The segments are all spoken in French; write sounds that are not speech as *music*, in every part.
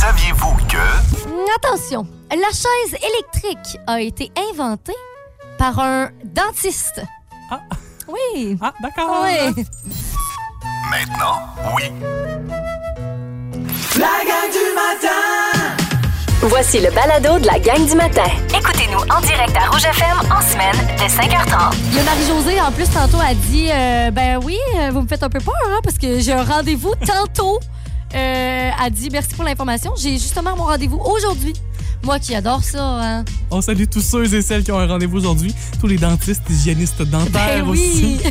Saviez-vous que... Attention, la chaise électrique a été inventée par un dentiste. Ah. Oui. Ah, d'accord. Oui. Maintenant, oui. La gang du matin! Voici le balado de la gang du matin. Écoutez-nous en direct à Rouge FM en semaine dès 5h30. Il y a Marie-Josée, en plus, tantôt, a dit euh, Ben oui, euh, vous me faites un peu peur, hein, parce que j'ai un rendez-vous tantôt. Euh, a dit Merci pour l'information. J'ai justement mon rendez-vous aujourd'hui. Moi qui adore ça, hein. On salue tous ceux et celles qui ont un rendez-vous aujourd'hui. Tous les dentistes, hygiénistes dentaires Ben aussi. oui.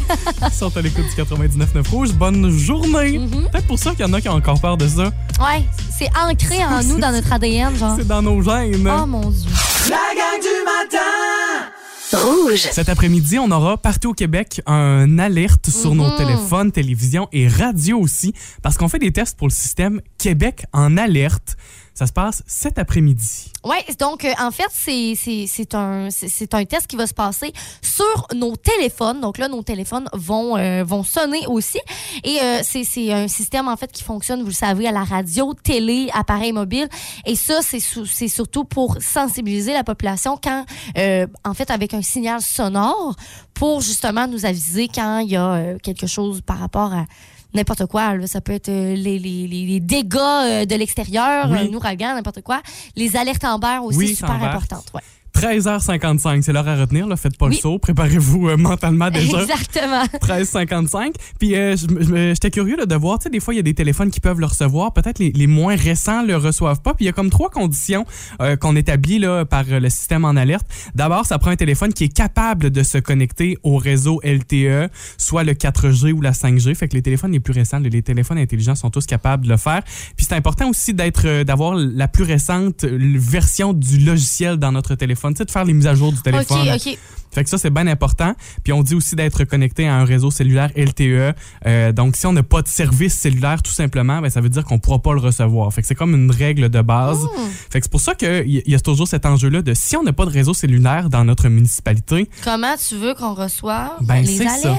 qui sont à l'écoute du 99.9 Rouge. Bonne journée. Mm-hmm. Peut-être pour ça qu'il y en a qui ont encore peur de ça. Ouais, c'est ancré en nous, dans notre ADN, genre. *laughs* C'est dans nos gènes. Oh mon Dieu. La gang du matin! Rouge. Cet après-midi, on aura partout au Québec un alerte sur nos téléphones, télévision et radio aussi, parce qu'on fait des tests pour le système Québec en alerte. Ça se passe cet après-midi. Oui, donc euh, en fait, c'est- un, un test qui va se passer sur nos téléphones. Donc là, nos téléphones vont, euh, vont sonner aussi. Et euh, c'est un système, en fait, qui fonctionne, vous le savez, à la radio, télé, appareil mobile. Et ça, c'est surtout pour sensibiliser la population quand, en fait, avec un signal sonore, pour justement nous aviser quand il y a quelque chose par rapport à n'importe quoi. là. Ça peut être euh, les, les, dégâts euh, de l'extérieur, Oui. un ouragan, n'importe quoi. Les alertes en vert aussi, Oui, super importantes. Ouais. 13h55, c'est l'heure à retenir. Là. Faites pas le Oui. saut. Préparez-vous euh, mentalement déjà. Exactement. *laughs* 13h55. Puis euh, j'étais curieux là, de voir, tu sais, des fois, il y a des téléphones qui peuvent le recevoir. Peut-être les, les moins récents le reçoivent pas. Puis il y a comme trois conditions euh, qu'on établit là, par euh, le système en alerte. D'abord, ça prend un téléphone qui est capable de se connecter au réseau LTE, soit le 4G ou la 5G. Fait que les téléphones les plus récents, les téléphones intelligents sont tous capables de le faire. Puis c'est important aussi d'être, d'avoir la plus récente version du logiciel dans notre téléphone. Tu sais, de faire les mises à jour du téléphone. OK, OK. Fait que ça, c'est bien important. Puis on dit aussi d'être connecté à un réseau cellulaire LTE. Euh, donc, si on n'a pas de service cellulaire, tout simplement, ben, ça veut dire qu'on pourra pas le recevoir. Fait que c'est comme une règle de base. Fait que c'est pour ça qu'il y a toujours cet enjeu-là de si on n'a pas de réseau cellulaire dans notre municipalité, Comment tu veux qu'on reçoive Ben, les ça.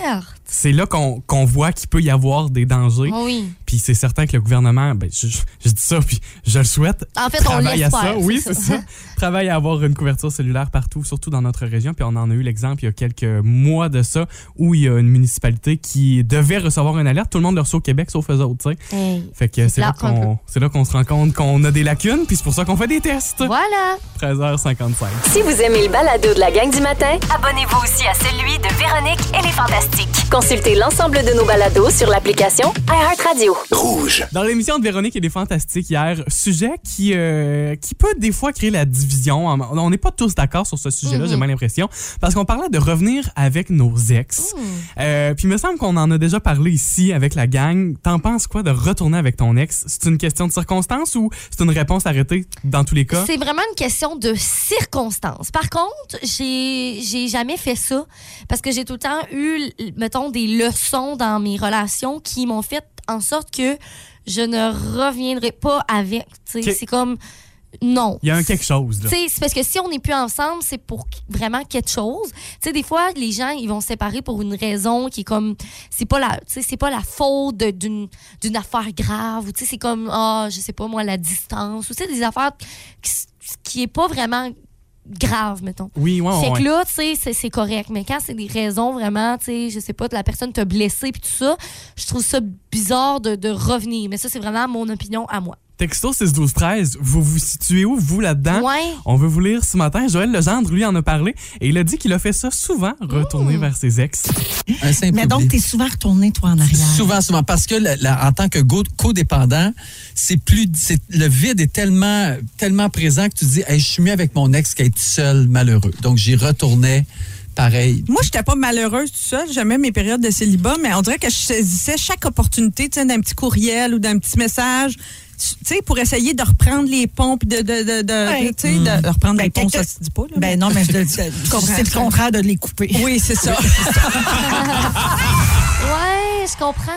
C'est là qu'on qu'on voit qu'il peut y avoir des dangers. Oui. Puis c'est certain que le gouvernement, ben, je, je- je dis ça, puis je le souhaite, En fait, on travaille à l'espère. ça. Oui, c'est ça. *laughs* Travaille à avoir une couverture cellulaire partout, surtout dans notre région. Puis on en a eu l'exemple il y a quelques mois de ça, où il y a une municipalité qui devait recevoir une alerte. Tout le monde le reçoit au Québec, sauf eux autres, tu sais. Hey. Fait que c'est là qu'on c'est là qu'on se rend compte qu'on a des lacunes, puis c'est pour ça qu'on fait des tests. Voilà. 13h55. Si vous aimez le balado de la gang du matin, Abonnez-vous aussi à celui de Véronique et les Fantastiques. Consultez l'ensemble de nos balados sur l'application iHeartRadio. Rouge. Dans l'émission de Véronique et des Fantastiques hier, sujet qui, euh, qui peut des fois créer la division. On n'est pas tous d'accord sur ce sujet-là, j'ai bien l'impression. Parce qu'on parlait de revenir avec nos ex. Euh, puis il me semble qu'on en a déjà parlé ici avec la gang. T'en penses quoi de retourner avec ton ex? C'est une question de circonstance ou c'est une réponse arrêtée dans tous les cas? C'est vraiment une question de circonstances. Par contre, j'ai j'ai jamais fait ça parce que j'ai tout le temps eu, mettons, des leçons dans mes relations qui m'ont fait en sorte que je ne reviendrai pas avec. C'est comme non. Il y a un quelque chose, là. C'est parce que si on n'est plus ensemble, c'est pour vraiment quelque chose. Tu sais, des fois, les gens, ils vont se séparer pour une raison qui est comme, c'est pas la, c'est pas la faute d'une, d'une affaire grave ou c'est comme, ah, je sais pas moi, la distance ou des affaires qui, qui est pas vraiment grave, mettons. Oui, ouais, Fait ouais. que là, tu sais, c'est- c'est correct. Mais quand c'est des raisons vraiment, tu sais, je sais pas, la personne t'a blessé puis tout ça, je trouve ça bizarre de, de revenir. Mais ça, c'est vraiment mon opinion à moi. Texto 6 12 13, vous vous situez où, vous, là-dedans? Ouais. On veut vous lire ce matin. Joël Legendre, lui, en a parlé et il a dit qu'il a fait ça souvent, retourner vers ses ex. Un simple Mais donc, tu es souvent retourné, toi, en arrière. Souvent, souvent, parce que la- la- en tant que codépendant, c'est plus, le vide est tellement, tellement présent que tu te dis, Hey, je suis mieux avec mon ex qu'être seul malheureux. Donc, j'y retournais pareil. Moi, j'étais pas malheureuse tout seul. J'aimais mes périodes de célibat, mais on dirait que je saisissais chaque opportunité, tu sais, d'un petit courriel ou d'un petit message, sais, pour essayer de reprendre les puis de, de, de, de- Ouais. tu sais, de, de reprendre Ben, les ponts, ça se dit pas, là. Ben non, mais je- comprends. *laughs* c'est le contraire de les couper. *laughs* Oui, c'est ça. *laughs* Ouais, je comprends.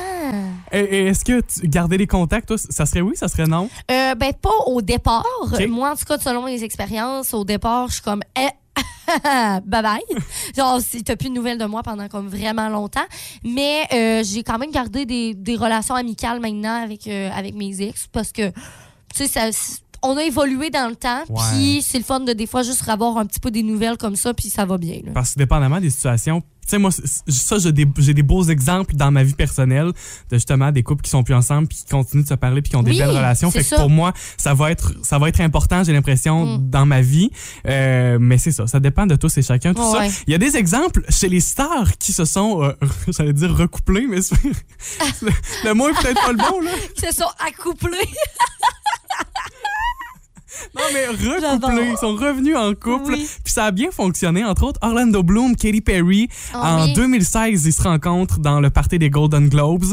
Et, et Est-ce que tu, garder les contacts, toi, ça serait oui, ça serait non? Euh, ben, pas au départ. Moi, en tout cas, selon mes expériences, au départ, je suis comme, eh, *laughs* bye bye. Genre, t'as plus de nouvelles de moi pendant comme vraiment longtemps. Mais euh, j'ai quand même gardé des, des relations amicales maintenant avec, euh, avec mes ex parce que, tu sais, ça, on a évolué dans le temps, Ouais. puis c'est le fun de des fois juste avoir un petit peu des nouvelles comme ça, puis ça va bien. là. Parce que dépendamment des situations, tu sais, moi, ça, j'ai des, beaux exemples dans ma vie personnelle de justement des couples qui sont plus ensemble puis qui continuent de se parler puis qui ont des Oui, belles relations. Fait que pour moi, ça va être, ça va être important, j'ai l'impression, Mm. dans ma vie. Euh, mais c'est ça, ça dépend de tous et chacun. Tout ça. Ouais. Il y a des exemples chez les stars qui se sont, euh, *laughs* j'allais dire recouplés, mais c'est- *laughs* le, le mot est peut-être pas le bon, là. Ils *laughs* se sont accouplés. Recouplés. Ils sont revenus en couple. Oui. Puis ça a bien fonctionné. Entre autres, Orlando Bloom, Katy Perry. Ah en oui. 2016, ils se rencontrent dans le party des Golden Globes.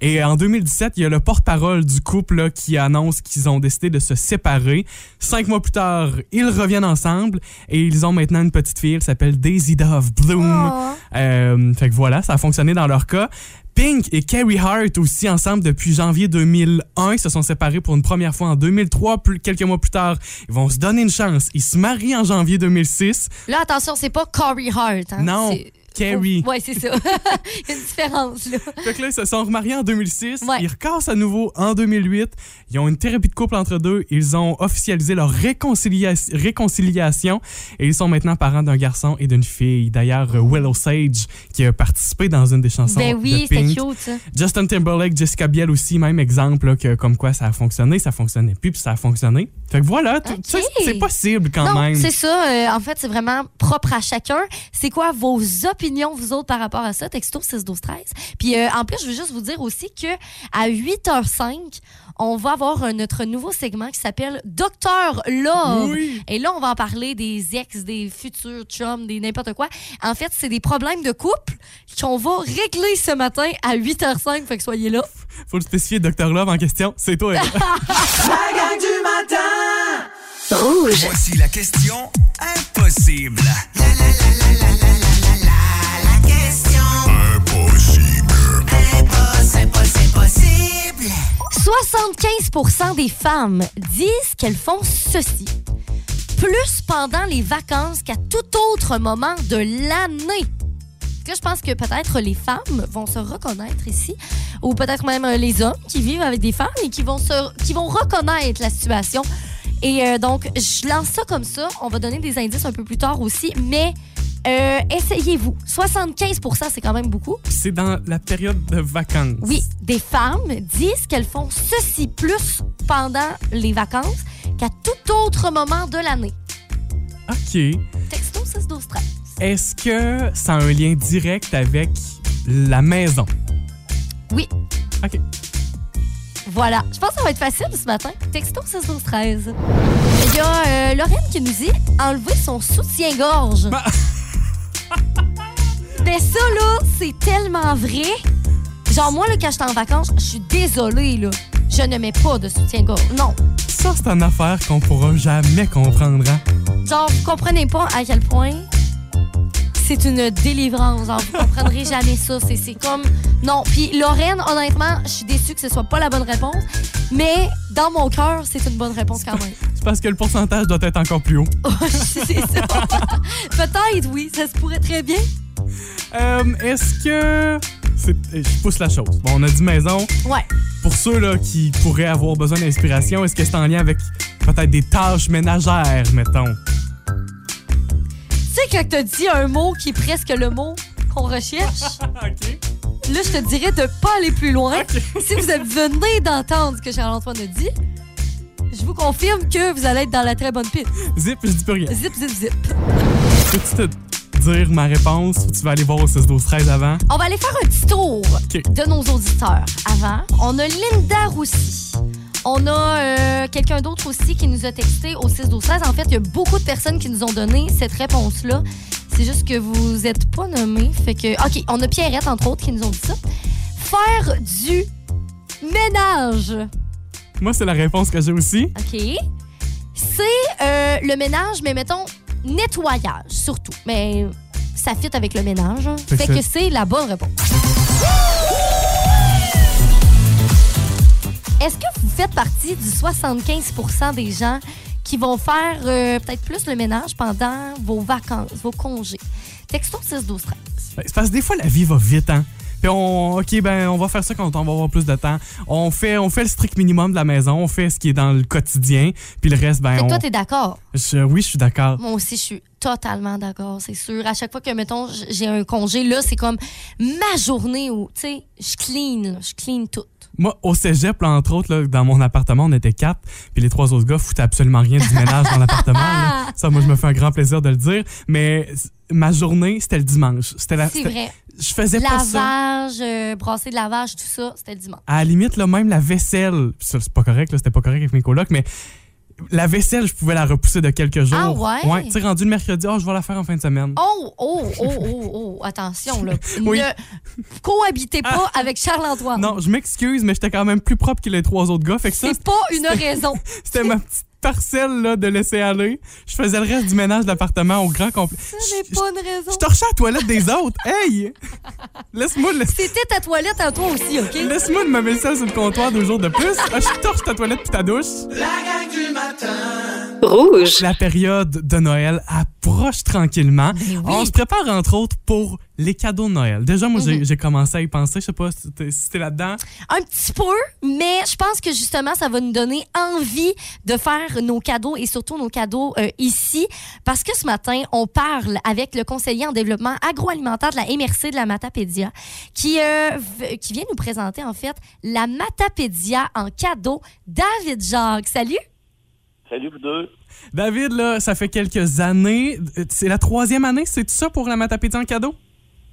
Et en 2017, il y a le porte-parole du couple là, qui annonce qu'ils ont décidé de se séparer. Cinq mois plus tard, ils reviennent ensemble et ils ont maintenant une petite fille. Elle s'appelle Daisy Dove Bloom. Oh. Euh, fait que voilà, ça a fonctionné dans leur cas. Pink et Carrie Hart aussi ensemble depuis janvier 2001. Ils se sont séparés pour une première fois en 2003. Plus, quelques mois plus tard, ils vont se donner une chance. Ils se marient en janvier 2006. Là, attention, c'est pas Corey Hart. Hein? Non, C'est- Carrie. Ouais, c'est ça. *laughs* Il y a une différence, là. Fait que là, ils se sont remariés en 2006. Ouais. Ils recassent à nouveau en 2008. Ils ont une thérapie de couple entre deux. Ils ont officialisé leur réconcilia- réconciliation. Et ils sont maintenant parents d'un garçon et d'une fille. D'ailleurs, euh, Willow Sage, qui a participé dans une des chansons Ben oui, c'était cute, ça. Justin Timberlake, Jessica Biel aussi, même exemple, là, que comme quoi ça a fonctionné, ça fonctionnait plus, puis ça a fonctionné. Fait que voilà, c'est possible quand non, même. c'est ça. euh, en fait, c'est vraiment propre à chacun. C'est quoi vos opinions, vous autres, par rapport à ça? Texto 6 12 13 Puis euh, en plus, je veux juste vous dire aussi que à 8h05, on va avoir un- notre nouveau segment qui s'appelle Docteur Love. Oui. Et là, on va en parler des ex, des futurs chums, des n'importe quoi. En fait, c'est des problèmes de couple qu'on va régler ce matin à 8h05. Fait que soyez là. Faut le spécifier, Dr. Love en question, c'est toi. *laughs* La gang du matin Rouge. Voici la question impossible. Impossible. 75% des femmes disent qu'elles font ceci. Plus pendant les vacances qu'à tout autre moment de l'année. Je pense que peut-être les femmes vont se reconnaître ici, ou peut-être même euh, les hommes qui vivent avec des femmes et qui vont, se, qui vont reconnaître la situation. Et euh, donc, je lance ça comme ça. On va donner des indices un peu plus tard aussi, mais euh, essayez-vous. 75% c'est quand même beaucoup. c'est dans la période de vacances. Oui, des femmes disent qu'elles font ceci plus pendant les vacances qu'à tout autre moment de l'année. OK. Texto 6 12 13. Est-ce que ça a un lien direct avec la maison? Oui. OK. Voilà. Je pense que ça va être facile ce matin. Texto 6 12 13. Il y a euh, Lorraine qui nous dit enlever son soutien-gorge. Bah. *laughs* Mais *laughs* ça, là, c'est tellement vrai. Genre, moi, là, quand j'étais en vacances, je suis désolée, là. Je ne mets pas de soutien-gorge. Non. Ça, c'est une affaire qu'on pourra jamais comprendre. hein? Genre, vous comprenez pas à quel point c'est une délivrance. Genre, vous comprendrez jamais ça. C'est, comme. Non. Puis, Lorraine, honnêtement, je suis déçue que ce soit pas la bonne réponse. Mais dans mon cœur, c'est une bonne réponse quand même. C'est parce que le pourcentage doit être encore plus haut. *laughs* c'est ça. Peut-être, oui. Ça se pourrait très bien. Euh, Est-ce que... c'est- Je pousse la chose. Bon, on a dit maison. Ouais. Pour ceux là, qui pourraient avoir besoin d'inspiration, est-ce que c'est en lien avec peut-être des tâches ménagères, mettons? Sais, quand t'as dit un mot qui est presque le mot qu'on recherche, *laughs* OK. là, je te dirais de pas aller plus loin. *laughs* Si vous venez d'entendre ce que Charles-Antoine a dit, je vous confirme que vous allez être dans la très bonne piste. Zip, je dis plus rien. Zip, zip, zip. Peux-tu te dire ma réponse ou tu vas aller voir au 6 12 13 avant? On va aller faire un petit tour de nos auditeurs avant. On a Linda Roussy. On a euh, quelqu'un d'autre aussi qui nous a texté au 6 12 13 En fait, il y a beaucoup de personnes qui nous ont donné cette réponse-là. C'est juste que vous n'êtes pas nommés. Fait que. OK, on a Pierrette, entre autres, qui nous ont dit ça. Faire du ménage. Moi, c'est la réponse que j'ai aussi. OK. C'est euh, le ménage, mais mettons nettoyage surtout. Mais ça fit avec le ménage. hein. Fait que Fait que c'est- c'est la bonne réponse. Est-ce que vous faites partie du 75% des gens qui vont faire euh, peut-être plus le ménage pendant vos vacances, vos congés? Texto 6 12 13. Ben, C'est parce que des fois, la vie va vite, hein? Puis on, OK, ben, on va faire ça quand on va avoir plus de temps. On fait, on fait le strict minimum de la maison, on fait ce qui est dans le quotidien, puis le reste, ben, Fait que on... toi, t'es d'accord? Je- oui, je suis d'accord. Moi aussi, je suis totalement d'accord, c'est sûr. À chaque fois que, mettons, j'ai un congé, là, c'est comme ma journée où, tu sais, je clean, je clean tout. Moi, au cégep, là, entre autres, là, dans mon appartement, on était quatre, puis les trois autres gars foutaient absolument rien du ménage dans l'appartement. *laughs* Ça, moi, je me fais un grand plaisir de le dire. Mais ma journée, c'était le dimanche. C'était la. C'est vrai. Je faisais pas ça. Lavage, euh, brasser de lavage, tout ça, c'était le dimanche. À la limite, là, même la vaisselle, c'est pas correct, c'était pas correct avec mes colocs, mais la vaisselle, je pouvais la repousser de quelques jours. Ah ouais? Ouais, tu sais, rendu le mercredi, oh, je vais la faire en fin de semaine. Oh, oh, oh, oh, oh, attention, là. *laughs* Oui. Ne cohabitez pas avec Charles-Antoine. Non, je m'excuse, mais j'étais quand même plus propre que les trois autres gars. Fait que ça, C'est pas une raison. *laughs* c'était ma petite parcelle là, de laisser aller. Je faisais le reste du ménage de l'appartement au grand complet. Ce n'est pas une raison. Je torchais la toilette des autres. *laughs* Hey! Laisse-moi le- C'était ta toilette à toi aussi, OK? Laisse-moi de me mettre ça sur le comptoir deux jours de plus. Ah, je torche ta toilette puis ta douche. La matin. Rouge. La période de Noël approche tranquillement. Ben On se prépare entre autres pour les cadeaux de Noël. Déjà, moi, Mhm. j'ai- j'ai commencé à y penser. Je sais pas si t'es si là-dedans. Un petit peu, mais je pense que justement, ça va nous donner envie de faire nos cadeaux et surtout nos cadeaux euh, ici. Parce que ce matin, on parle avec le conseiller en développement agroalimentaire de la MRC de la Matapédia qui, euh, qui vient nous présenter en fait la Matapédia en cadeau. David Jacques, salut! Salut vous deux. David, là, ça fait quelques années. C'est la troisième année, c'est ça pour la Matapédia en cadeau?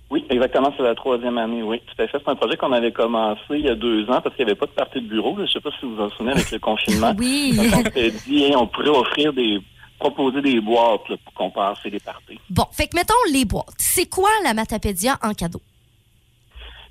Oui, exactement, c'est la troisième année, oui. Tout à fait. C'est un projet qu'on avait commencé il y a deux ans parce qu'il n'y avait pas de partie de bureau. Je ne sais pas si vous vous en souvenez avec le *laughs* confinement. Oui! Donc, on s'était dit, hey, on pourrait offrir des proposer des boîtes là, pour compenser les parties. Bon, fait que mettons les boîtes. C'est quoi la Matapédia en cadeau?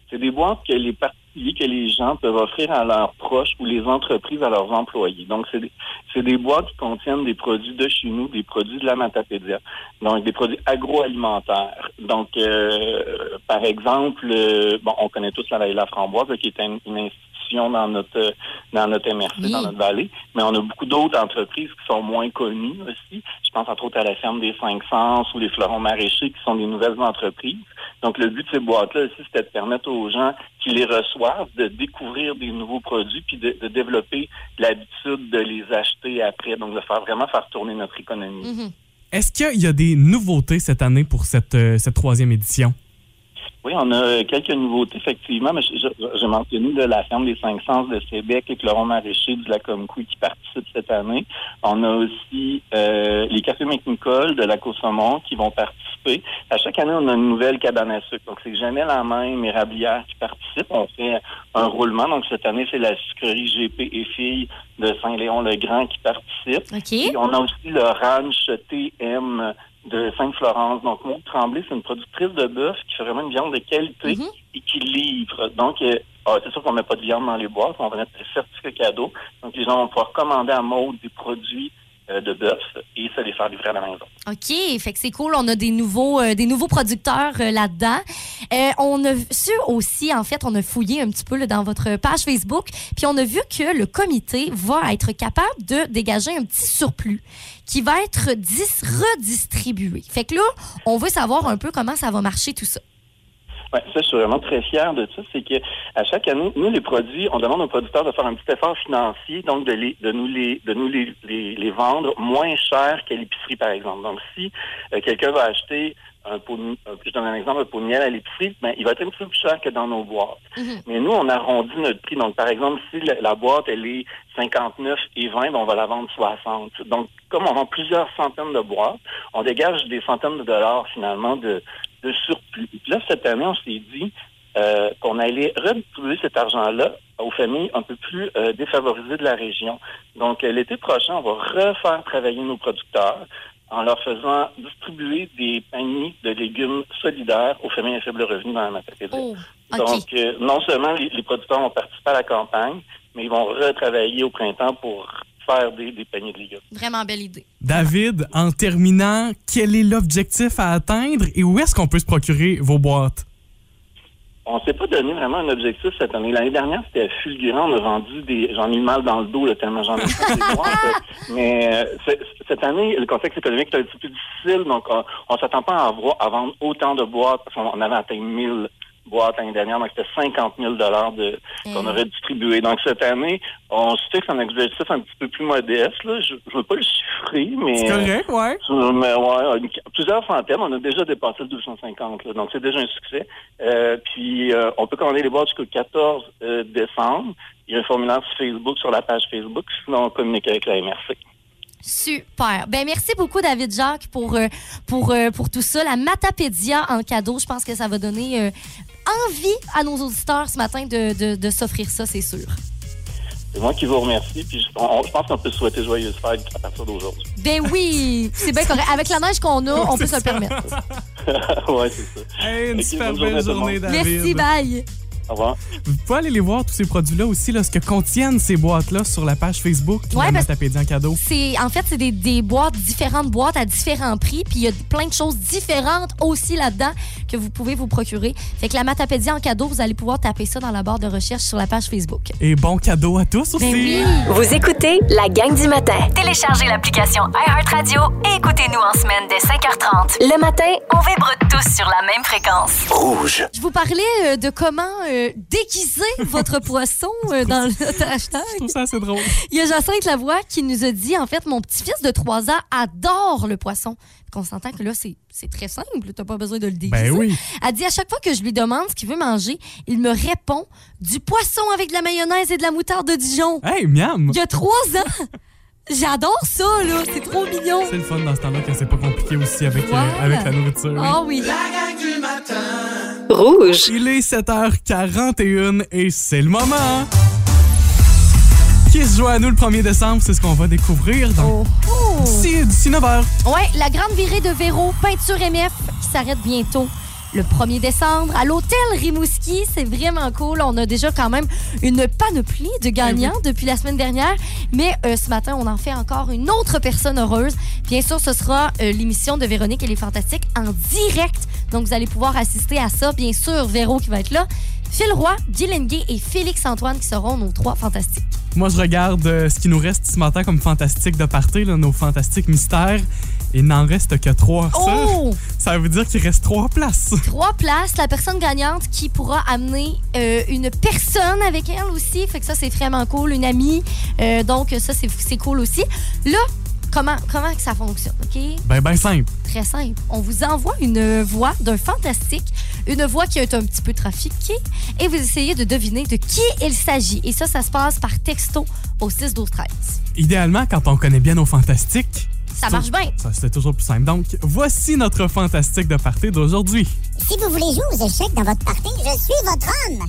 C'est des boîtes que les particuliers, que les gens peuvent offrir à leurs proches ou les entreprises à leurs employés. Donc, c'est des, c'est des boîtes qui contiennent des produits de chez nous, des produits de la Matapédia, donc des produits agroalimentaires. Donc, euh, par exemple, euh, bon, on connaît tous la Vallée de la Framboise, là, qui est une, une institution dans notre dans notre MRC, Oui. dans notre vallée, mais on a beaucoup d'autres entreprises qui sont moins connues aussi. Je pense entre autres à la ferme des Cinq Sens ou les fleurons maraîchers qui sont des nouvelles entreprises. Donc, le but de ces boîtes-là aussi, c'était de permettre aux gens qui les reçoivent de découvrir des nouveaux produits puis de, développer l'habitude de les acheter après. Donc, de faire vraiment faire tourner notre économie. Mhm. Est-ce qu'il y a des nouveautés cette année pour cette, euh, cette troisième édition? Oui, on a quelques nouveautés, effectivement, mais j'ai mentionné de la ferme des Cinq Sens de Québec et Cloron Maraîcher du Lacomcou qui participent cette année. On a aussi euh, les cafés McNicol de Lac Saumon qui vont participer. À chaque année, on a une nouvelle cabane à sucre. Donc, c'est jamais la même érablière qui participe. On fait un roulement. Donc, cette année, c'est la sucrerie GP et filles de Saint-Léon-le-Grand qui participe. OK? Et on a aussi le ranch TM de Sainte-Florence. Donc, Maud Tremblay, c'est une productrice de bœuf qui fait vraiment une viande de qualité Mhm. et qui livre. Donc, euh, ah, c'est sûr qu'on met pas de viande dans les boîtes, on va mettre des certificats cadeaux. Donc, les gens vont pouvoir commander à Maud des produits de bœuf et ça les faire livrer à la maison. OK, fait que c'est cool. On a des nouveaux, euh, des nouveaux producteurs euh, là-dedans. Euh, on a su aussi, en fait, on a fouillé un petit peu dans votre page Facebook, puis on a vu que le comité va être capable de dégager un petit surplus qui va être dis- redistribué. Fait que là, on veut savoir un peu comment ça va marcher tout ça. Ouais, ça, je suis vraiment très fier de ça. C'est que à chaque année, nous, les produits, on demande aux producteurs de faire un petit effort financier, donc de les, de nous les, de nous les, les, les vendre moins cher qu'à l'épicerie, par exemple. Donc, si euh, quelqu'un va acheter un pot, de, je donne un exemple, un pot de miel à l'épicerie, ben, il va être un petit peu plus cher que dans nos boîtes. Mhm. Mais nous, on arrondit notre prix. Donc, par exemple, si la, la boîte, elle est 59 et 20, ben, on va la vendre 60. Donc, comme on vend plusieurs centaines de boîtes, on dégage des centaines de dollars, finalement, de, de surplus. Et puis là, cette année, on s'est dit euh, qu'on allait redistribuer cet argent-là aux familles un peu plus euh, défavorisées de la région. Donc, euh, l'été prochain, on va refaire travailler nos producteurs en leur faisant distribuer des paniers de légumes solidaires aux familles à faible revenu dans la matériel. Oh. Donc, euh, non seulement les, les producteurs vont participer à la campagne, mais ils vont retravailler au printemps pour faire des, des paniers de légumes. Vraiment belle idée. David, en terminant, quel est l'objectif à atteindre et où est-ce qu'on peut se procurer vos boîtes? On s'est pas donné vraiment un objectif cette année. L'année dernière, c'était fulgurant. On a vendu des. J'en ai eu mal dans le dos là, tellement j'en ai fait des boîtes. *laughs* Mais euh, cette année, le contexte économique est un petit peu difficile, donc on, on s'attend pas à, avoir, à vendre autant de boîtes parce qu'on avait atteint 1000 boîtes l'année dernière, donc c'était 50 000 de qu'on Mm. aurait distribué. Donc cette année, on se fixe un objectif un petit peu plus modeste. Là. Je ne veux pas le chiffrer, mais... C'est correct, ouais. Mais ouais, une- plusieurs centaines. On a déjà dépassé le 250, là, donc c'est déjà un succès. Euh, puis euh, on peut commander les boîtes jusqu'au 14 euh, décembre. Il y a un formulaire sur Facebook, sur la page Facebook. Sinon, on communique avec la MRC. Super. Ben merci beaucoup David Jacques pour pour pour tout ça. La Matapédia en cadeau, je pense que ça va donner euh, envie à nos auditeurs ce matin de, de, de s'offrir ça, c'est sûr. C'est moi qui vous remercie. Puis je, on- je pense qu'on peut se souhaiter joyeuse fête à partir d'aujourd'hui. Ben oui, c'est bien correct. Avec la neige qu'on a, on peut se le permettre. *laughs* ouais, c'est ça. Hey, une Ok, super bonne journée. David. Merci, bye. Au revoir. Vous pouvez aller les voir, tous ces produits-là aussi, là, ce que contiennent ces boîtes-là sur la page Facebook de Ouais, parce- Matapédia en cadeau. C'est en fait c'est des, des boîtes différentes boîtes à différents prix puis il y a plein de choses différentes aussi là-dedans que vous pouvez vous procurer. Fait que la Matapédia en cadeau, vous allez pouvoir taper ça dans la barre de recherche sur la page Facebook. Et bon cadeau à tous aussi. Ben oui. Vous écoutez la gang du matin. Téléchargez l'application iHeartRadio et écoutez-nous en semaine dès 5h30. Le matin, On vibre tous sur la même fréquence. Rouge. Je vous parlais euh, de comment euh, déguiser votre *laughs* poisson euh, dans le hashtag. Je trouve ça assez drôle. Il y a Jacinthe Lavoie qui nous a dit, en fait, mon petit-fils de 3 ans adore le poisson. Qu'on s'entend que là, c'est c'est très simple. T'as pas besoin de le déguiser. Ben oui. Elle dit, à chaque fois que je lui demande ce qu'il veut manger, il me répond du poisson avec de la mayonnaise et de la moutarde de Dijon. Hey, miam! Il y a 3 ans. J'adore ça, là. C'est trop mignon. C'est le fun dans ce temps-là que c'est pas compliqué aussi avec, euh, avec la nourriture. oui. Ah oui. La gang du matin. Rouge. Il est 7h41 et c'est le moment. Qui se joue à nous le 1er décembre, c'est ce qu'on va découvrir dans Oh, oh. d'ici 9h. Ouais, la grande virée de Véro, peinture MF, qui s'arrête bientôt. Le 1er décembre, à l'hôtel Rimouski, c'est vraiment cool. On a déjà quand même une panoplie de gagnants depuis la semaine dernière. Mais euh, ce matin, on en fait encore une autre personne heureuse. Bien sûr, ce sera euh, l'émission de Véronique et les Fantastiques en direct. Donc, vous allez pouvoir assister à ça. Bien sûr, Véro qui va être là. Phil Roy, Guylaine Gay et Félix-Antoine qui seront nos trois fantastiques. Moi, je regarde euh, ce qui nous reste ce matin comme fantastique de party, là, nos fantastiques mystères. Il n'en reste que trois. Ça, Oh! ça veut dire qu'il reste trois places. trois places. La personne gagnante qui pourra amener euh, une personne avec elle aussi. Fait que ça, c'est vraiment cool. Une amie. Euh, donc, ça, c'est c'est cool aussi. Là, comment, comment que ça fonctionne, OK? Ben, ben simple. Très simple. On vous envoie une voix d'un fantastique, une voix qui est un petit peu trafiquée, et vous essayez de deviner de qui il s'agit. Et ça, ça se passe par texto au 6 12 13. Idéalement, quand on connaît bien nos fantastiques, Ça marche bien. ça c'est toujours plus simple. Donc, voici notre fantastique de party d'aujourd'hui. Si vous voulez jouer aux échecs dans votre party, je suis votre homme.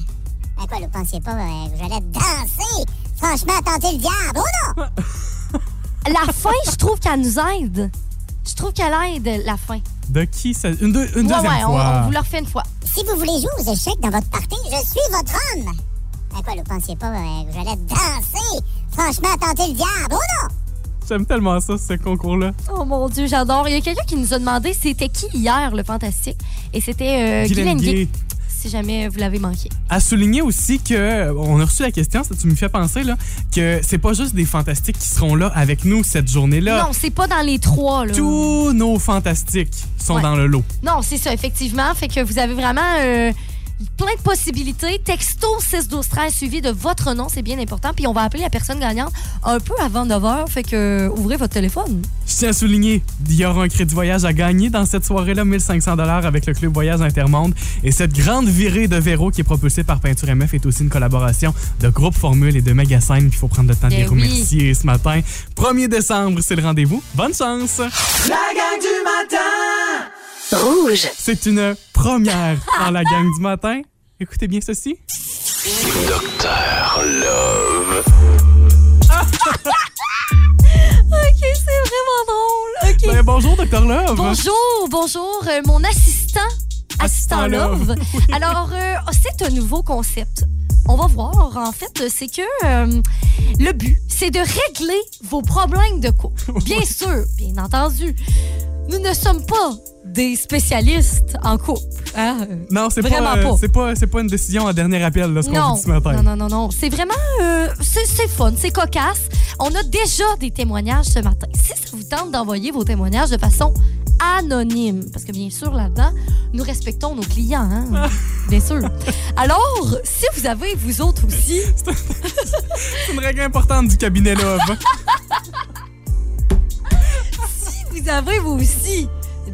À quoi, ne pensiez pas euh, que j'allais danser? Franchement, tenter le diable, oh non! *laughs* La fin, je trouve qu'elle nous aide. Je trouve qu'elle aide, la fin. De qui ça... Une, deux- une ouais, deuxième ouais, on- fois. on vous le refait une fois. Si vous voulez jouer aux échecs dans votre party, je suis votre homme. À quoi, ne pensiez pas euh, que j'allais danser? Franchement, tenter le diable, oh non! J'aime tellement ça, ce concours-là. Oh mon Dieu, j'adore. Il y a quelqu'un qui nous a demandé c'était qui hier le fantastique? Et c'était euh, Guylaine Guylaine Gay, Gay. si jamais vous l'avez manqué. À souligner aussi que, on a reçu la question, ça tu me fais penser, là, que c'est pas juste des fantastiques qui seront là avec nous cette journée-là. Non, c'est pas dans les trois. Là. Tous nos fantastiques sont Ouais. dans le lot. Non, c'est ça, effectivement. Fait que vous avez vraiment euh, plein de possibilités. Texto 6 12 13 suivi de votre nom, c'est bien important. Puis on va appeler la personne gagnante un peu avant 9 h. Fait que euh, ouvrez votre téléphone. Je tiens à souligner, il y aura un crédit voyage à gagner dans cette soirée-là, 1500 dollars avec le Club Voyage Intermonde. Et cette grande virée de Véro qui est propulsée par Peinture MF est aussi une collaboration de Groupe Formule et de Megascène. Puis il faut prendre le temps de Eh les oui. remercier ce matin. 1er décembre, c'est le rendez-vous. Bonne chance! La gang du matin. Rouge. C'est une première dans la gang du matin. Écoutez bien ceci. Docteur Love. *laughs* OK, c'est vraiment drôle. OK. Ben, bonjour, Dr. Love. Bonjour, bonjour, euh, mon assistant, assistant Assistant Love. Love. *laughs* Alors, euh, c'est un nouveau concept. On va voir, en fait, c'est que euh, le but, c'est de régler vos problèmes de couple. *laughs* Bien sûr, bien entendu. Nous ne sommes pas des spécialistes en couple. hein? Non, c'est pas, euh, pas. c'est pas, c'est pas une décision à dernier appel, là, ce qu'on dit ce matin. non, non, non, non. C'est vraiment, euh, c'est c'est fun, c'est cocasse. On a déjà des témoignages ce matin. Si ça vous tente d'envoyer vos témoignages de façon anonyme, parce que bien sûr, là-dedans, nous respectons nos clients. Hein? *laughs* bien sûr. Alors, si vous avez, vous autres aussi, *laughs* C'est une règle importante du cabinet Love. *laughs* si vous avez, vous aussi,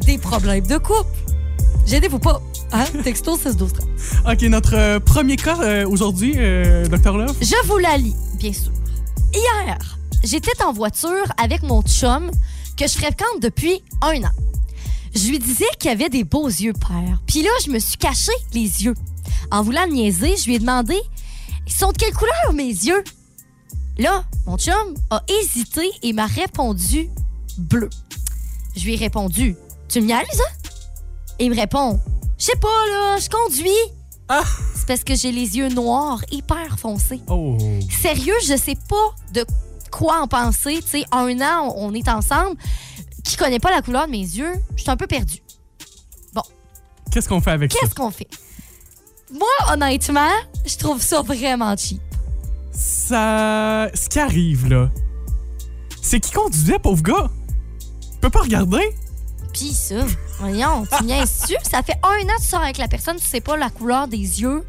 des problèmes de couple, gênez-vous pas. Hein? *laughs* Texto 6 12 30. OK, notre euh, premier cas euh, aujourd'hui, euh, Dr. Love? Je vous la lis, bien sûr. Hier, j'étais en voiture avec mon chum que je fréquente depuis un an. Je lui disais qu'il avait des beaux yeux, père. Puis là, je me suis caché les yeux. En voulant niaiser, je lui ai demandé Ils sont de quelle couleur, mes yeux? Là, mon chum a hésité et m'a répondu bleu. Je lui ai répondu Tu me niaises, hein? Et il me répond Je sais pas, là, je conduis. Ah! C'est parce que j'ai les yeux noirs, hyper foncés. Oh. Sérieux, je sais pas de quoi en penser. Tu sais, un an, on est ensemble. Qui connaît pas la couleur de mes yeux, je suis un peu perdue. Qu'est-ce qu'on fait avec ça? Qu'est-ce qu'on fait? Moi, honnêtement, je trouve ça vraiment cheap. Ça. Ce qui arrive, là, c'est qui conduisait, pauvre gars? Tu peux pas regarder? Ça, voyons, tu niaises-tu? Ça fait un an que tu sors avec la personne, tu sais pas la couleur des yeux,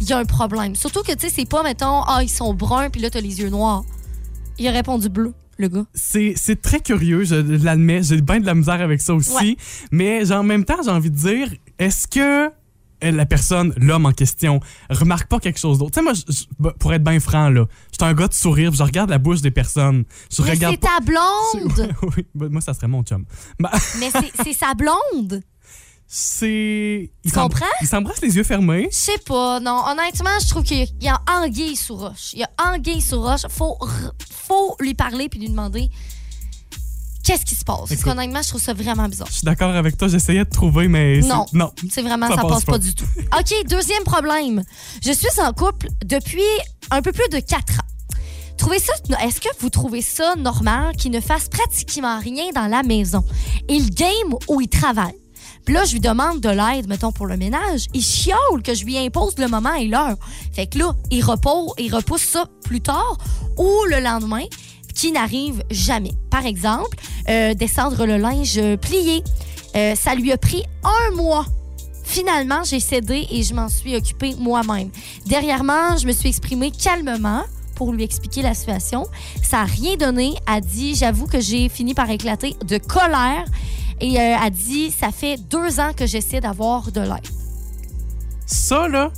il y a un problème. Surtout que, tu sais, c'est pas, mettons, ah, ils sont bruns, puis là, t'as les yeux noirs. Il a répondu bleu, le gars. C'est très curieux, je l'admets. J'ai bien de la misère avec ça aussi. Ouais. Mais en même temps, j'ai envie de dire, est-ce que la personne, l'homme en question, remarque pas quelque chose d'autre? Tu sais, moi, je- bah, pour être bien franc, là, je suis un gars de sourire, je regarde la bouche des personnes. Je Mais regarde c'est pas. ta blonde! *laughs* oui, bah, moi, ça serait mon chum. Bah, *laughs* Mais c'est- sa blonde! c'est. Tu comprends? Il s'embrasse les yeux fermés. Je sais pas, non. Honnêtement, je trouve qu'il y a anguille sous roche. Il y a anguille sous roche. Faut, faut lui parler puis lui demander qu'est-ce qui se passe? Parce qu'honnêtement, je trouve ça vraiment bizarre. Je suis d'accord avec toi, j'essayais de trouver, mais. Non. Non. C'est vraiment, Ça ça, passe passe pas. pas. du tout. OK, deuxième problème. Je suis en couple depuis un peu plus de quatre ans. Trouvez ça, est-ce que vous trouvez ça normal qu'il ne fasse pratiquement rien dans la maison? Il game ou il travaille? Puis là, je lui demande de l'aide, mettons, pour le ménage. Il chiale que je lui impose le moment et l'heure. Fait que là, il repose, il repousse ça plus tard ou le lendemain, qui n'arrive jamais. Par exemple, euh, descendre le linge plié. Euh, ça lui a pris un mois Finalement, j'ai cédé et je m'en suis occupée moi-même. Dernièrement, je me suis exprimée calmement pour lui expliquer la situation. Ça n'a rien donné. Elle dit, j'avoue que j'ai fini par éclater de colère. Et euh, elle dit, ça fait deux ans que j'essaie d'avoir de l'aide. Ça, là,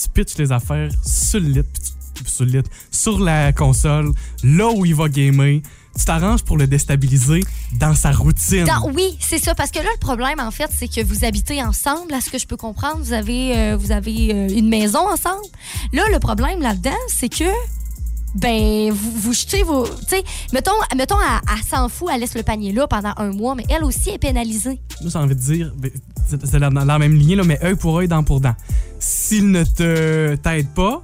tu pitches les affaires sur le lit, sur le lit, sur la console, là où il va gamer. Tu t'arranges pour le déstabiliser dans sa routine. Dans- oui, c'est ça. Parce que là, le problème, en fait, c'est que vous habitez ensemble. À ce que je peux comprendre, vous avez, euh, vous avez euh, une maison ensemble. Là, le problème là-dedans, c'est que. Ben, vous, vous jetez vos. Tu sais, mettons, mettons elle, elle s'en fout, elle laisse le panier là pendant un mois, mais elle aussi est pénalisée. Moi, j'ai envie de dire, ben, c'est dans la même lignée, là, mais œil pour œil, dent pour dent. S'il ne te t'aide pas,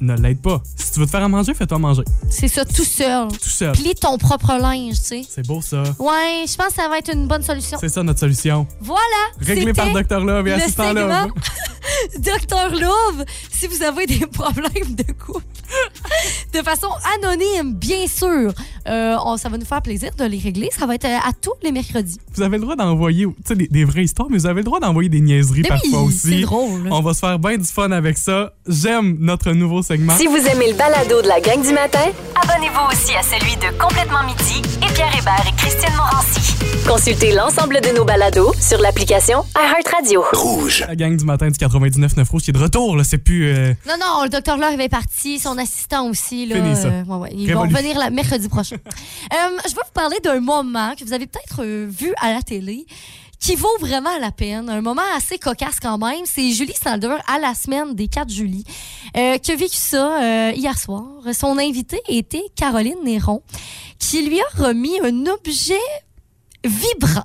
ne l'aide pas. Si tu veux te faire à manger, fais-toi manger. C'est ça, tout seul. Tout seul. Plie ton propre linge, tu sais. C'est beau, ça. Ouais, je pense que ça va être une bonne solution. C'est ça, notre solution. Voilà. Réglé par Dr. Love et Assistant Love. *laughs* Docteur Love, si vous avez des problèmes de couple, de façon anonyme, bien sûr, euh, on- ça va nous faire plaisir de les régler. Ça va être euh, à tous les mercredis. Vous avez le droit d'envoyer des, des vraies histoires, mais vous avez le droit d'envoyer des niaiseries Mais parfois oui, aussi. c'est drôle. On va se faire bien du fun avec ça. J'aime notre nouveau segment. Si vous aimez le balado de la gang du matin, Abonnez-vous aussi à celui de Complètement Midi et Pierre Hébert et Christiane Morancy. consultez l'ensemble de nos balados sur l'application iHeartRadio. Rouge. La gang du matin du 99.9 Rouge qui est de retour, là. C'est plus. euh, Non, non, le docteur Love est parti, son assistant aussi. Là, Fini ça. euh, ouais, ouais, ils Révolu. vont revenir la mercredi prochain. *laughs* Euh, je vais vous parler d'un moment que vous avez peut-être euh, vu à la télé qui vaut vraiment la peine. Un moment assez cocasse quand même. C'est Julie Sandler à la semaine des 4 juillet euh, qui a vécu ça euh, hier soir. Son invité était Caroline Néron qui lui a remis un objet vibrant.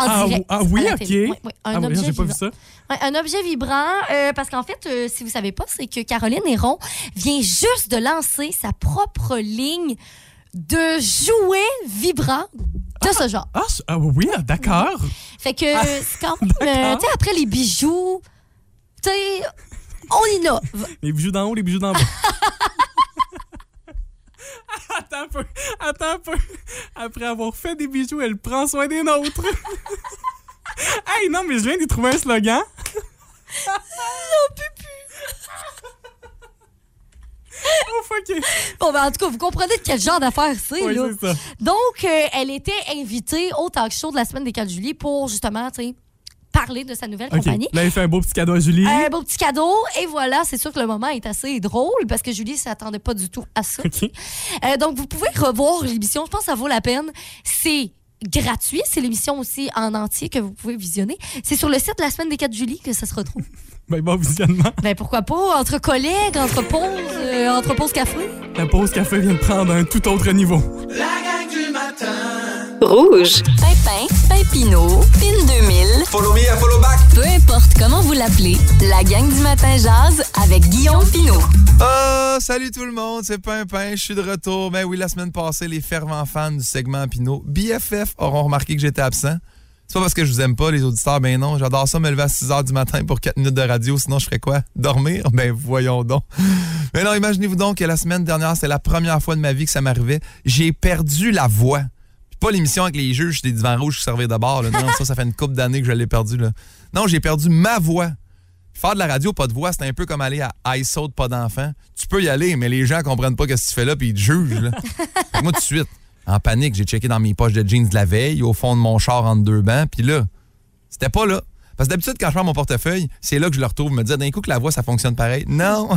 En Ah, direct ah oui, ok. ouais, un Ah oui, objet j'ai pas vu vibrant. ça. Ouais, un objet vibrant, euh, parce qu'en fait, euh, si vous savez pas, c'est que Caroline Héron vient juste de lancer sa propre ligne de jouets vibrants de ce genre. Ah, ah oui, ah, d'accord. Fait que c'est quand même, *laughs* euh, tu sais, après les bijoux, tu sais, on innove. Les bijoux d'en haut, les bijoux d'en bas. *laughs* *laughs* attends un peu, attends un peu. Après avoir fait des bijoux, elle prend soin des nôtres. hey, non, mais je viens d'y trouver un slogan. Ouf, OK. Bon, ben, en tout cas, vous comprenez de quel genre d'affaire c'est, Oui, là. c'est ça. Donc, euh, elle était invitée au talk show de la semaine des 4 juillet pour, justement, tu sais, parler de sa nouvelle compagnie. Là, il fait un beau petit cadeau à Julie. Un beau petit cadeau. Et voilà, c'est sûr que le moment est assez drôle parce que Julie s'attendait pas du tout à ça. Euh, donc, vous pouvez revoir l'émission. Je pense que ça vaut la peine. C'est gratuit. C'est l'émission aussi en entier que vous pouvez visionner. C'est sur le site de la semaine des 4 juillet que ça se retrouve. *laughs* Ben, bon visionnement. ben, pourquoi pas? Entre collègues, entre pauses, euh, entre pauses café. La pause café vient de prendre un tout autre niveau. La gang du matin. Rouge. Pimpin, Pimpino, Pin 2000. Follow me à follow back. Peu importe comment vous l'appelez, la gang du matin jazz avec Guillaume Pinot. Oh, salut tout le monde, c'est Pimpin, je suis de retour. Ben oui, la semaine passée, les fervents fans du segment Pinot BFF auront remarqué que j'étais absent. C'est pas parce que je vous aime pas, les auditeurs, ben non. J'adore ça me lever à 6 h du matin pour 4 minutes de radio, sinon je ferais quoi? Dormir? *laughs* Ben voyons donc. Mais non, imaginez-vous donc que la semaine dernière, c'était la première fois de ma vie que ça m'arrivait. J'ai perdu la voix. Pas l'émission avec les juges des divans rouges qui servaient de bord. là. Non, ça, ça fait une couple d'années que je l'ai perdu. Là. Non, j'ai perdu ma voix. Faire de la radio, pas de voix, c'est un peu comme aller à ISO pas d'enfant. Tu peux y aller, mais les gens comprennent pas ce que tu fais là, puis ils te jugent. Moi, tout de suite, en panique, j'ai checké dans mes poches de jeans de la veille, au fond de mon char entre deux bancs, puis là, c'était pas là. Parce que d'habitude, quand je prends mon portefeuille, c'est là que je le retrouve. Me disais, d'un coup, que la voix, ça fonctionne pareil. Non!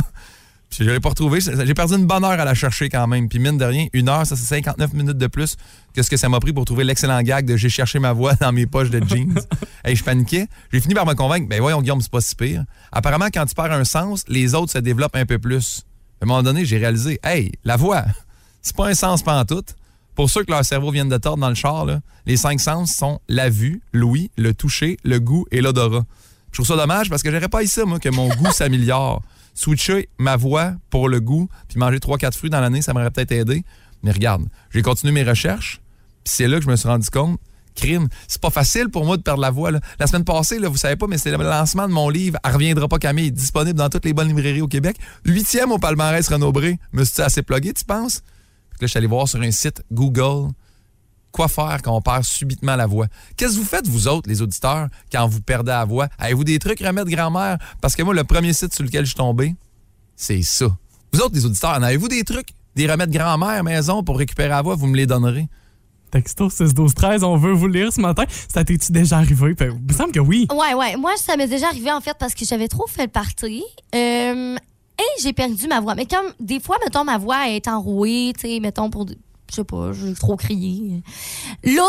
Puis je l'ai pas retrouvé. J'ai perdu une bonne heure à la chercher quand même. Puis mine de rien, une heure, ça c'est 59 minutes de plus que ce que ça m'a pris pour trouver l'excellent gag de j'ai cherché ma voix *laughs* dans mes poches de jeans. *laughs* hey, je paniquais. J'ai fini par me convaincre, ben voyons Guillaume, c'est pas si pire. Apparemment, quand tu perds un sens, les autres se développent un peu plus. À un moment donné, j'ai réalisé, hey, la voix, *laughs* c'est pas un sens pantoute. Pour ceux que leur cerveau vient de tordre dans le char, là, les cinq sens sont la vue, l'ouïe, le toucher, le goût et l'odorat. Je trouve ça dommage parce que j'aurais pas eu ça, moi, que mon goût s'améliore. Switcher ma voix pour le goût, puis manger 3-4 fruits dans l'année, ça m'aurait peut-être aidé. Mais regarde, j'ai continué mes recherches, puis c'est là que je me suis rendu compte, crime, c'est pas facile pour moi de perdre la voix. La semaine passée, là, vous savez pas, mais c'est le lancement de mon livre Elle reviendra pas Camille, disponible dans toutes les bonnes librairies au Québec. Huitième au palmarès Renaud-Bré. Me suis assez plugué, tu penses? Que là, je suis allé voir sur un site Google quoi faire quand on perd subitement la voix. Qu'est-ce que vous faites, vous autres, les auditeurs, quand vous perdez la voix? Avez-vous des trucs remèdes grand-mère? Parce que moi, le premier site sur lequel je suis tombé, c'est ça. Vous autres, les auditeurs, en avez-vous des trucs, des remèdes grand-mère maison pour récupérer la voix? Vous me les donnerez. Texto 6 12 13, on veut vous lire ce matin. Ça t'es-tu déjà arrivé? Ben, il me semble que oui. Ouais, ouais. Moi, ça m'est déjà arrivé, en fait, parce que j'avais trop fait le party. Euh, et j'ai perdu ma voix. Mais comme des fois, mettons, ma voix est enrouée, tu sais, mettons, pour. Je sais pas, j'ai trop crié. Là,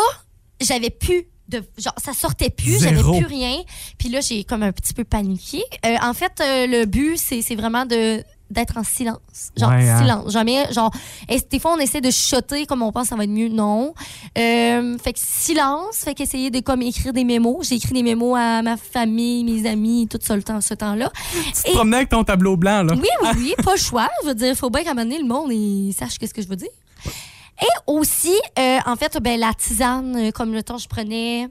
j'avais plus de. Genre, ça sortait plus, j'avais plus rien. Puis là, j'ai comme un petit peu paniqué. Euh, en fait, euh, le but, c'est vraiment de d'être en silence. Genre, Ouais, hein. silence. Jamais, genre, et des fois, on essaie de chuchoter comme on pense que ça va être mieux. Non. Euh, fait que silence, fait qu'essayer de comme écrire des mémos. J'ai écrit des mémos à ma famille, mes amis, tout ça le temps, ce temps-là. Tu te promenais avec ton tableau blanc, là. Oui, oui, oui, pas le choix. Je veux dire, il faut bien qu'à un moment donné, le monde il sache qu'est-ce que je veux dire. Et aussi, euh, en fait, ben, la tisane, euh, comme le temps, je prenais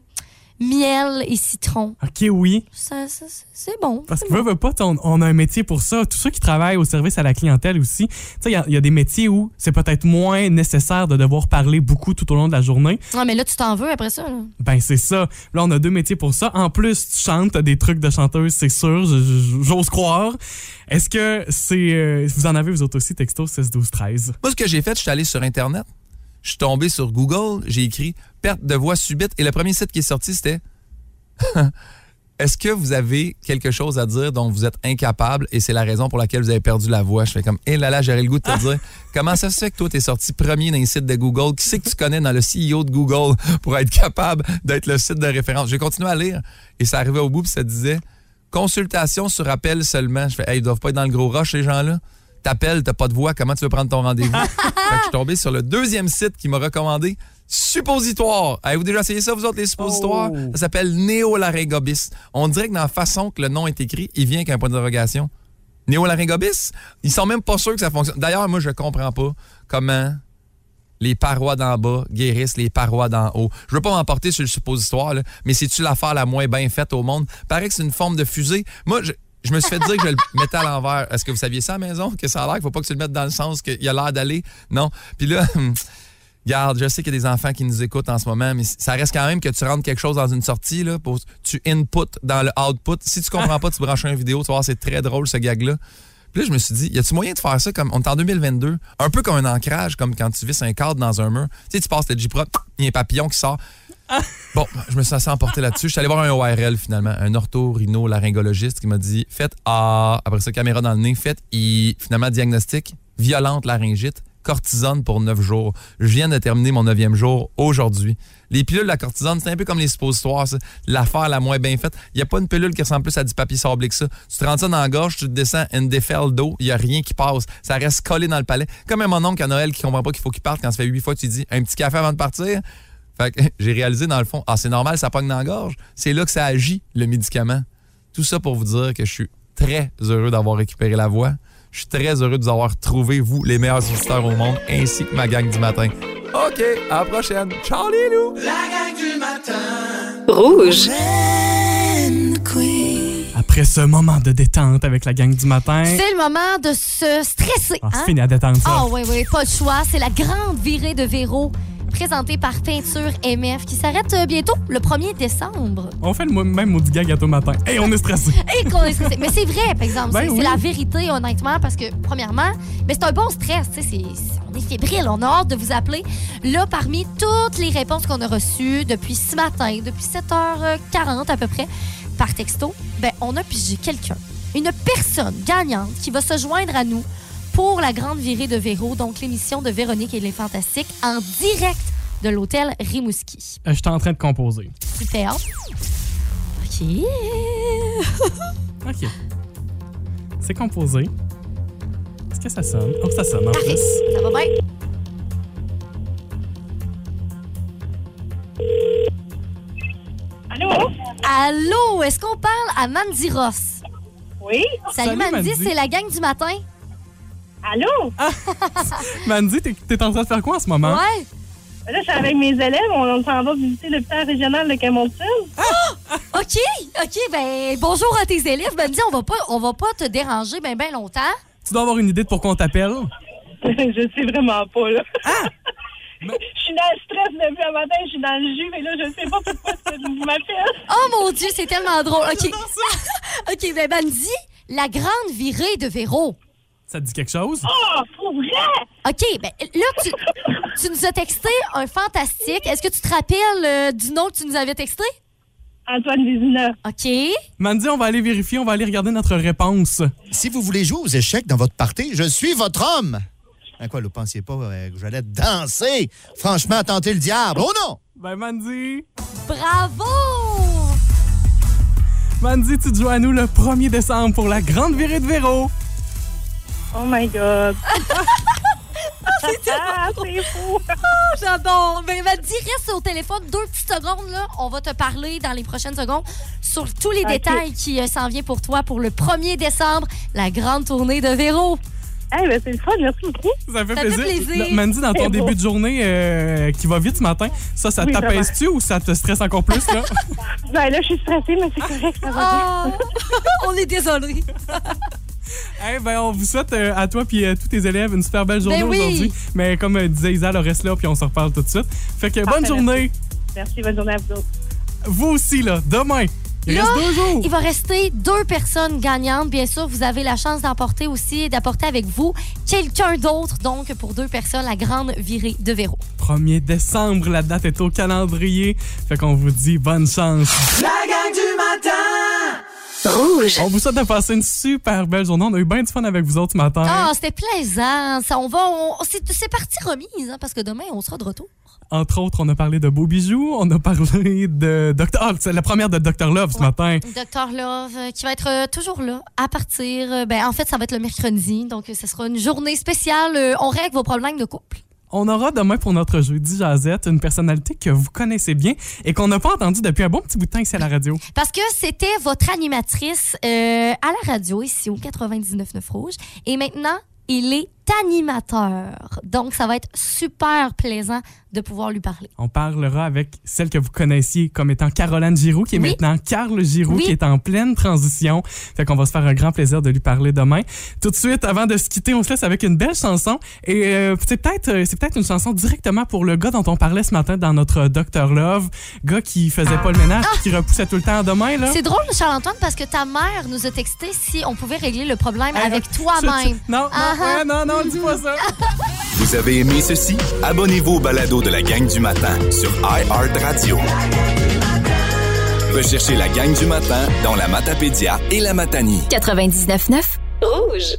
miel et citron. OK, oui. Ça, ça, c'est bon. Parce que veux, veux pas, on, on a un métier pour ça. Tous ceux qui travaillent au service à la clientèle aussi. Tu sais, il y a- il y, a des métiers où c'est peut-être moins nécessaire de devoir parler beaucoup tout au long de la journée. bon. Ouais, mais là, tu t'en veux après ça. là. Ben, c'est ça. Là, on a deux métiers pour ça. En plus, tu chantes, des trucs de chanteuse, c'est sûr. J'ose croire. Est-ce que c'est. euh, vous en avez, vous autres aussi, texto 6 12 13? Moi, ce que j'ai fait, je suis allé sur Internet. Je suis tombé sur Google, j'ai écrit perte de voix subite et le premier site qui est sorti, c'était *laughs* Est-ce que vous avez quelque chose à dire dont vous êtes incapable et c'est la raison pour laquelle vous avez perdu la voix? Je fais comme, hé là là, j'aurais le goût de te dire, comment ça se fait que toi, t'es sorti premier dans les sites de Google? Qui c'est que tu connais dans le CEO de Google pour être capable d'être le site de référence? J'ai continué à lire et ça arrivait au bout puis ça disait, consultation sur appel seulement. Je fais, hey, ils doivent pas être dans le gros rush, ces gens-là. T'appelles, t'as pas de voix, comment tu veux prendre ton rendez-vous? *laughs* Je suis tombé sur le deuxième site qui m'a recommandé Suppositoire. Avez-vous déjà essayé ça, vous autres, les suppositoires? Oh. Ça s'appelle néolaryngobis. On dirait que dans la façon que le nom est écrit, il vient avec un point d'interrogation. Néolaryngobis? Ils sont même pas sûrs que ça fonctionne. D'ailleurs, moi, je comprends pas comment les parois d'en bas guérissent les parois d'en haut. Je veux pas m'emporter sur le suppositoire, là, mais c'est-tu l'affaire la moins bien faite au monde? Paraît que c'est une forme de fusée. Moi, je, je me suis fait dire que je le mettais à l'envers. Est-ce que vous saviez ça à la maison? Que ça a l'air qu'il faut pas que tu le mettes dans le sens qu'il a l'air d'aller? Non. Puis là, *sniffs* Garde, je sais qu'il y a des enfants qui nous écoutent en ce moment, mais ça reste quand même que tu rentres quelque chose dans une sortie, là, pour, tu input dans le output. Si tu comprends pas, tu branches une vidéo, tu voir, c'est très drôle ce gag-là. Puis là, je me suis dit, y a-tu moyen de faire ça comme on est en 2022, un peu comme un ancrage, comme quand tu visses un cadre dans un mur. Tu sais, tu passes le J-Prop, il y a un papillon qui sort. *laughs* Bon, je me suis assez emporté là-dessus. Je suis allé voir un ORL finalement, un ortho-rhino-laryngologiste qui m'a dit faites A, après ça, caméra dans le nez, faites I, finalement, diagnostic, violente laryngite, cortisone pour 9 jours. Je viens de terminer mon neuvième jour aujourd'hui. Les pilules de la cortisone, c'est un peu comme les suppositoires, l'affaire la moins bien faite. Il n'y a pas une pilule qui ressemble plus à du papier sablé que ça. Tu te rentres ça dans la gorge, tu te descends une déferle d'eau, il n'y a rien qui passe. Ça reste collé dans le palais. Comme un mon oncle à Noël qui comprend pas qu'il faut qu'il parte quand ça fait huit fois que tu dis un petit café avant de partir. Fait que *laughs* j'ai réalisé dans le fond, ah c'est normal, ça pogne dans la gorge. C'est là que ça agit, le médicament. Tout ça pour vous dire que je suis très heureux d'avoir récupéré la voix. Je suis très heureux de vous avoir trouvé, vous, les meilleurs auditeurs au monde, ainsi que ma gang du matin. OK, à la prochaine. Ciao les loups! La gang du matin. Rouge. Après ce moment de détente avec la gang du matin, C'est le moment de se stresser. Ah, c'est hein? fini à détendre ça. Ah oui, oui, pas de choix. C'est la grande virée de Véro présentée par Peinture MF qui s'arrête euh, bientôt, le 1er décembre. On fait le même maudit gag à tout matin. Hey, on est stressé. *laughs* Et qu'on est stressé. Mais c'est vrai, par exemple. Ben c'est oui. la vérité, honnêtement, parce que, premièrement, mais c'est un bon stress. tu sais, c'est- c'est- on est fébrile, on a hâte de vous appeler. Là, parmi toutes les réponses qu'on a reçues depuis ce matin, depuis 7h40 à peu près, par texto, ben, on a pigé quelqu'un, une personne gagnante qui va se joindre à nous pour la grande virée de Véro, donc l'émission de Véronique et les Fantastiques en direct de l'hôtel Rimouski. Euh, J'étais en train de composer. Super. OK. *laughs* OK. C'est composé. Est-ce que ça sonne? Oh, ça sonne en Parfait. plus. Ça va bien? Allô? Allô, est-ce qu'on parle à Mandy Ross? Oui? Salut, Salut, Mandy, Mandy. c'est la gang du matin. Allô? *laughs* Mandy, t'es t'es en train de faire quoi en ce moment? Ouais. Là, je suis avec mes élèves. On s'en va visiter l'hôpital régional de Camonton. OK, OK, ben bonjour à tes élèves. Mandy, on va pas, on va pas te déranger ben ben longtemps. Tu dois avoir une idée de pourquoi on t'appelle? *laughs* je sais vraiment pas, là. *laughs* Je suis dans le stress depuis un matin, je suis dans le jus, mais là, je sais pas pourquoi vous m'appelez. Oh mon Dieu, c'est tellement drôle. OK. OK, ben Mandy, la grande virée de Véro. Ça te dit quelque chose? Oh, pour vrai? OK, ben là, tu, tu nous as texté un fantastique. Est-ce que tu te rappelles euh, du nom que tu nous avais texté? Antoine Vézina. OK. Mandy, on va aller vérifier, on va aller regarder notre réponse. Si vous voulez jouer aux échecs dans votre party, je suis votre homme. À quoi, vous pensiez pas euh, que j'allais danser? Franchement, tenter le diable. Oh non! Ben, Mandy. Bravo! Mandy, tu te joues à nous le 1er décembre pour la grande virée de Véro. Oh my God. *laughs* ah, c'est fou. J'adore. Ben, Mandy, reste au téléphone deux petites secondes. Là. On va te parler dans les prochaines secondes sur tous les détails qui euh, s'en viennent pour toi pour le 1er décembre, la grande tournée de Véro. Eh ben, c'est le fun, merci beaucoup. Ça fait Ça fait plaisir. plaisir. Là, Mandy, dans ton beau. début de journée euh, qui va vite ce matin, ça, ça Oui, t'apaise-tu ou ça te stresse encore plus? Là? *laughs* Ben là, je suis stressée, mais c'est correct, ça va bien. Oh, *laughs* on est désolé. *laughs* Eh ben, on vous souhaite euh, à toi et à tous tes élèves une super belle journée Ben oui. aujourd'hui. Mais comme euh, disait Isa, le reste là, puis on se reparle tout de suite. Fait que bonne journée. Merci, bonne journée à vous autres. Vous aussi, là, demain. Il Là, reste deux jours. Il va rester deux personnes gagnantes. Bien sûr, vous avez la chance d'emporter aussi, d'apporter avec vous quelqu'un d'autre. Donc, pour deux personnes, la grande virée de Véro. 1er décembre, la date est au calendrier. Fait qu'on vous dit bonne chance. La gang du matin. Rouge. On vous souhaite de passer une super belle journée. On a eu bien du fun avec vous autres ce matin. Ah, c'était plaisant. Ça, on va, on- c'est, parti remise, hein, parce que demain, on sera de retour. Entre autres, on a parlé de beaux bijoux. On a parlé de Dr. Ah, c'est la première de Dr. Love ce matin. Docteur Love, euh, qui va être euh, toujours là à partir. euh, ben, en fait, ça va être le mercredi. Donc, ce sera une journée spéciale. On règle vos problèmes de couple. On aura demain pour notre jeudi Jazette une personnalité que vous connaissez bien et qu'on n'a pas entendue depuis un bon petit bout de temps ici à la radio. Parce que c'était votre animatrice euh, à la radio, ici au 99.9 Rouge. Et maintenant, il est animateur. Donc, ça va être super plaisant de pouvoir lui parler. On parlera avec celle que vous connaissiez comme étant Caroline Giroux, qui est Oui. maintenant Carl Giroux, Oui. qui est en pleine transition. Fait qu'on va se faire un grand plaisir de lui parler demain. Tout de suite, avant de se quitter, on se laisse avec une belle chanson. Et euh, c'est peut-être euh, c'est peut-être une chanson directement pour le gars dont on parlait ce matin dans notre Dr Love, gars qui faisait pas le ménage, puis qui repoussait tout le temps à demain. Ah! C'est drôle, Charles-Antoine, parce que ta mère nous a texté si on pouvait régler le problème avec toi-même. non, non, Ah, ah. ouais, non, non, dis pas ça. Vous avez aimé ceci? Abonnez-vous au balado de la gang du matin sur iHeartRadio. Recherchez la gang du matin dans la Matapédia et la Matanie. 99.9 Rouge.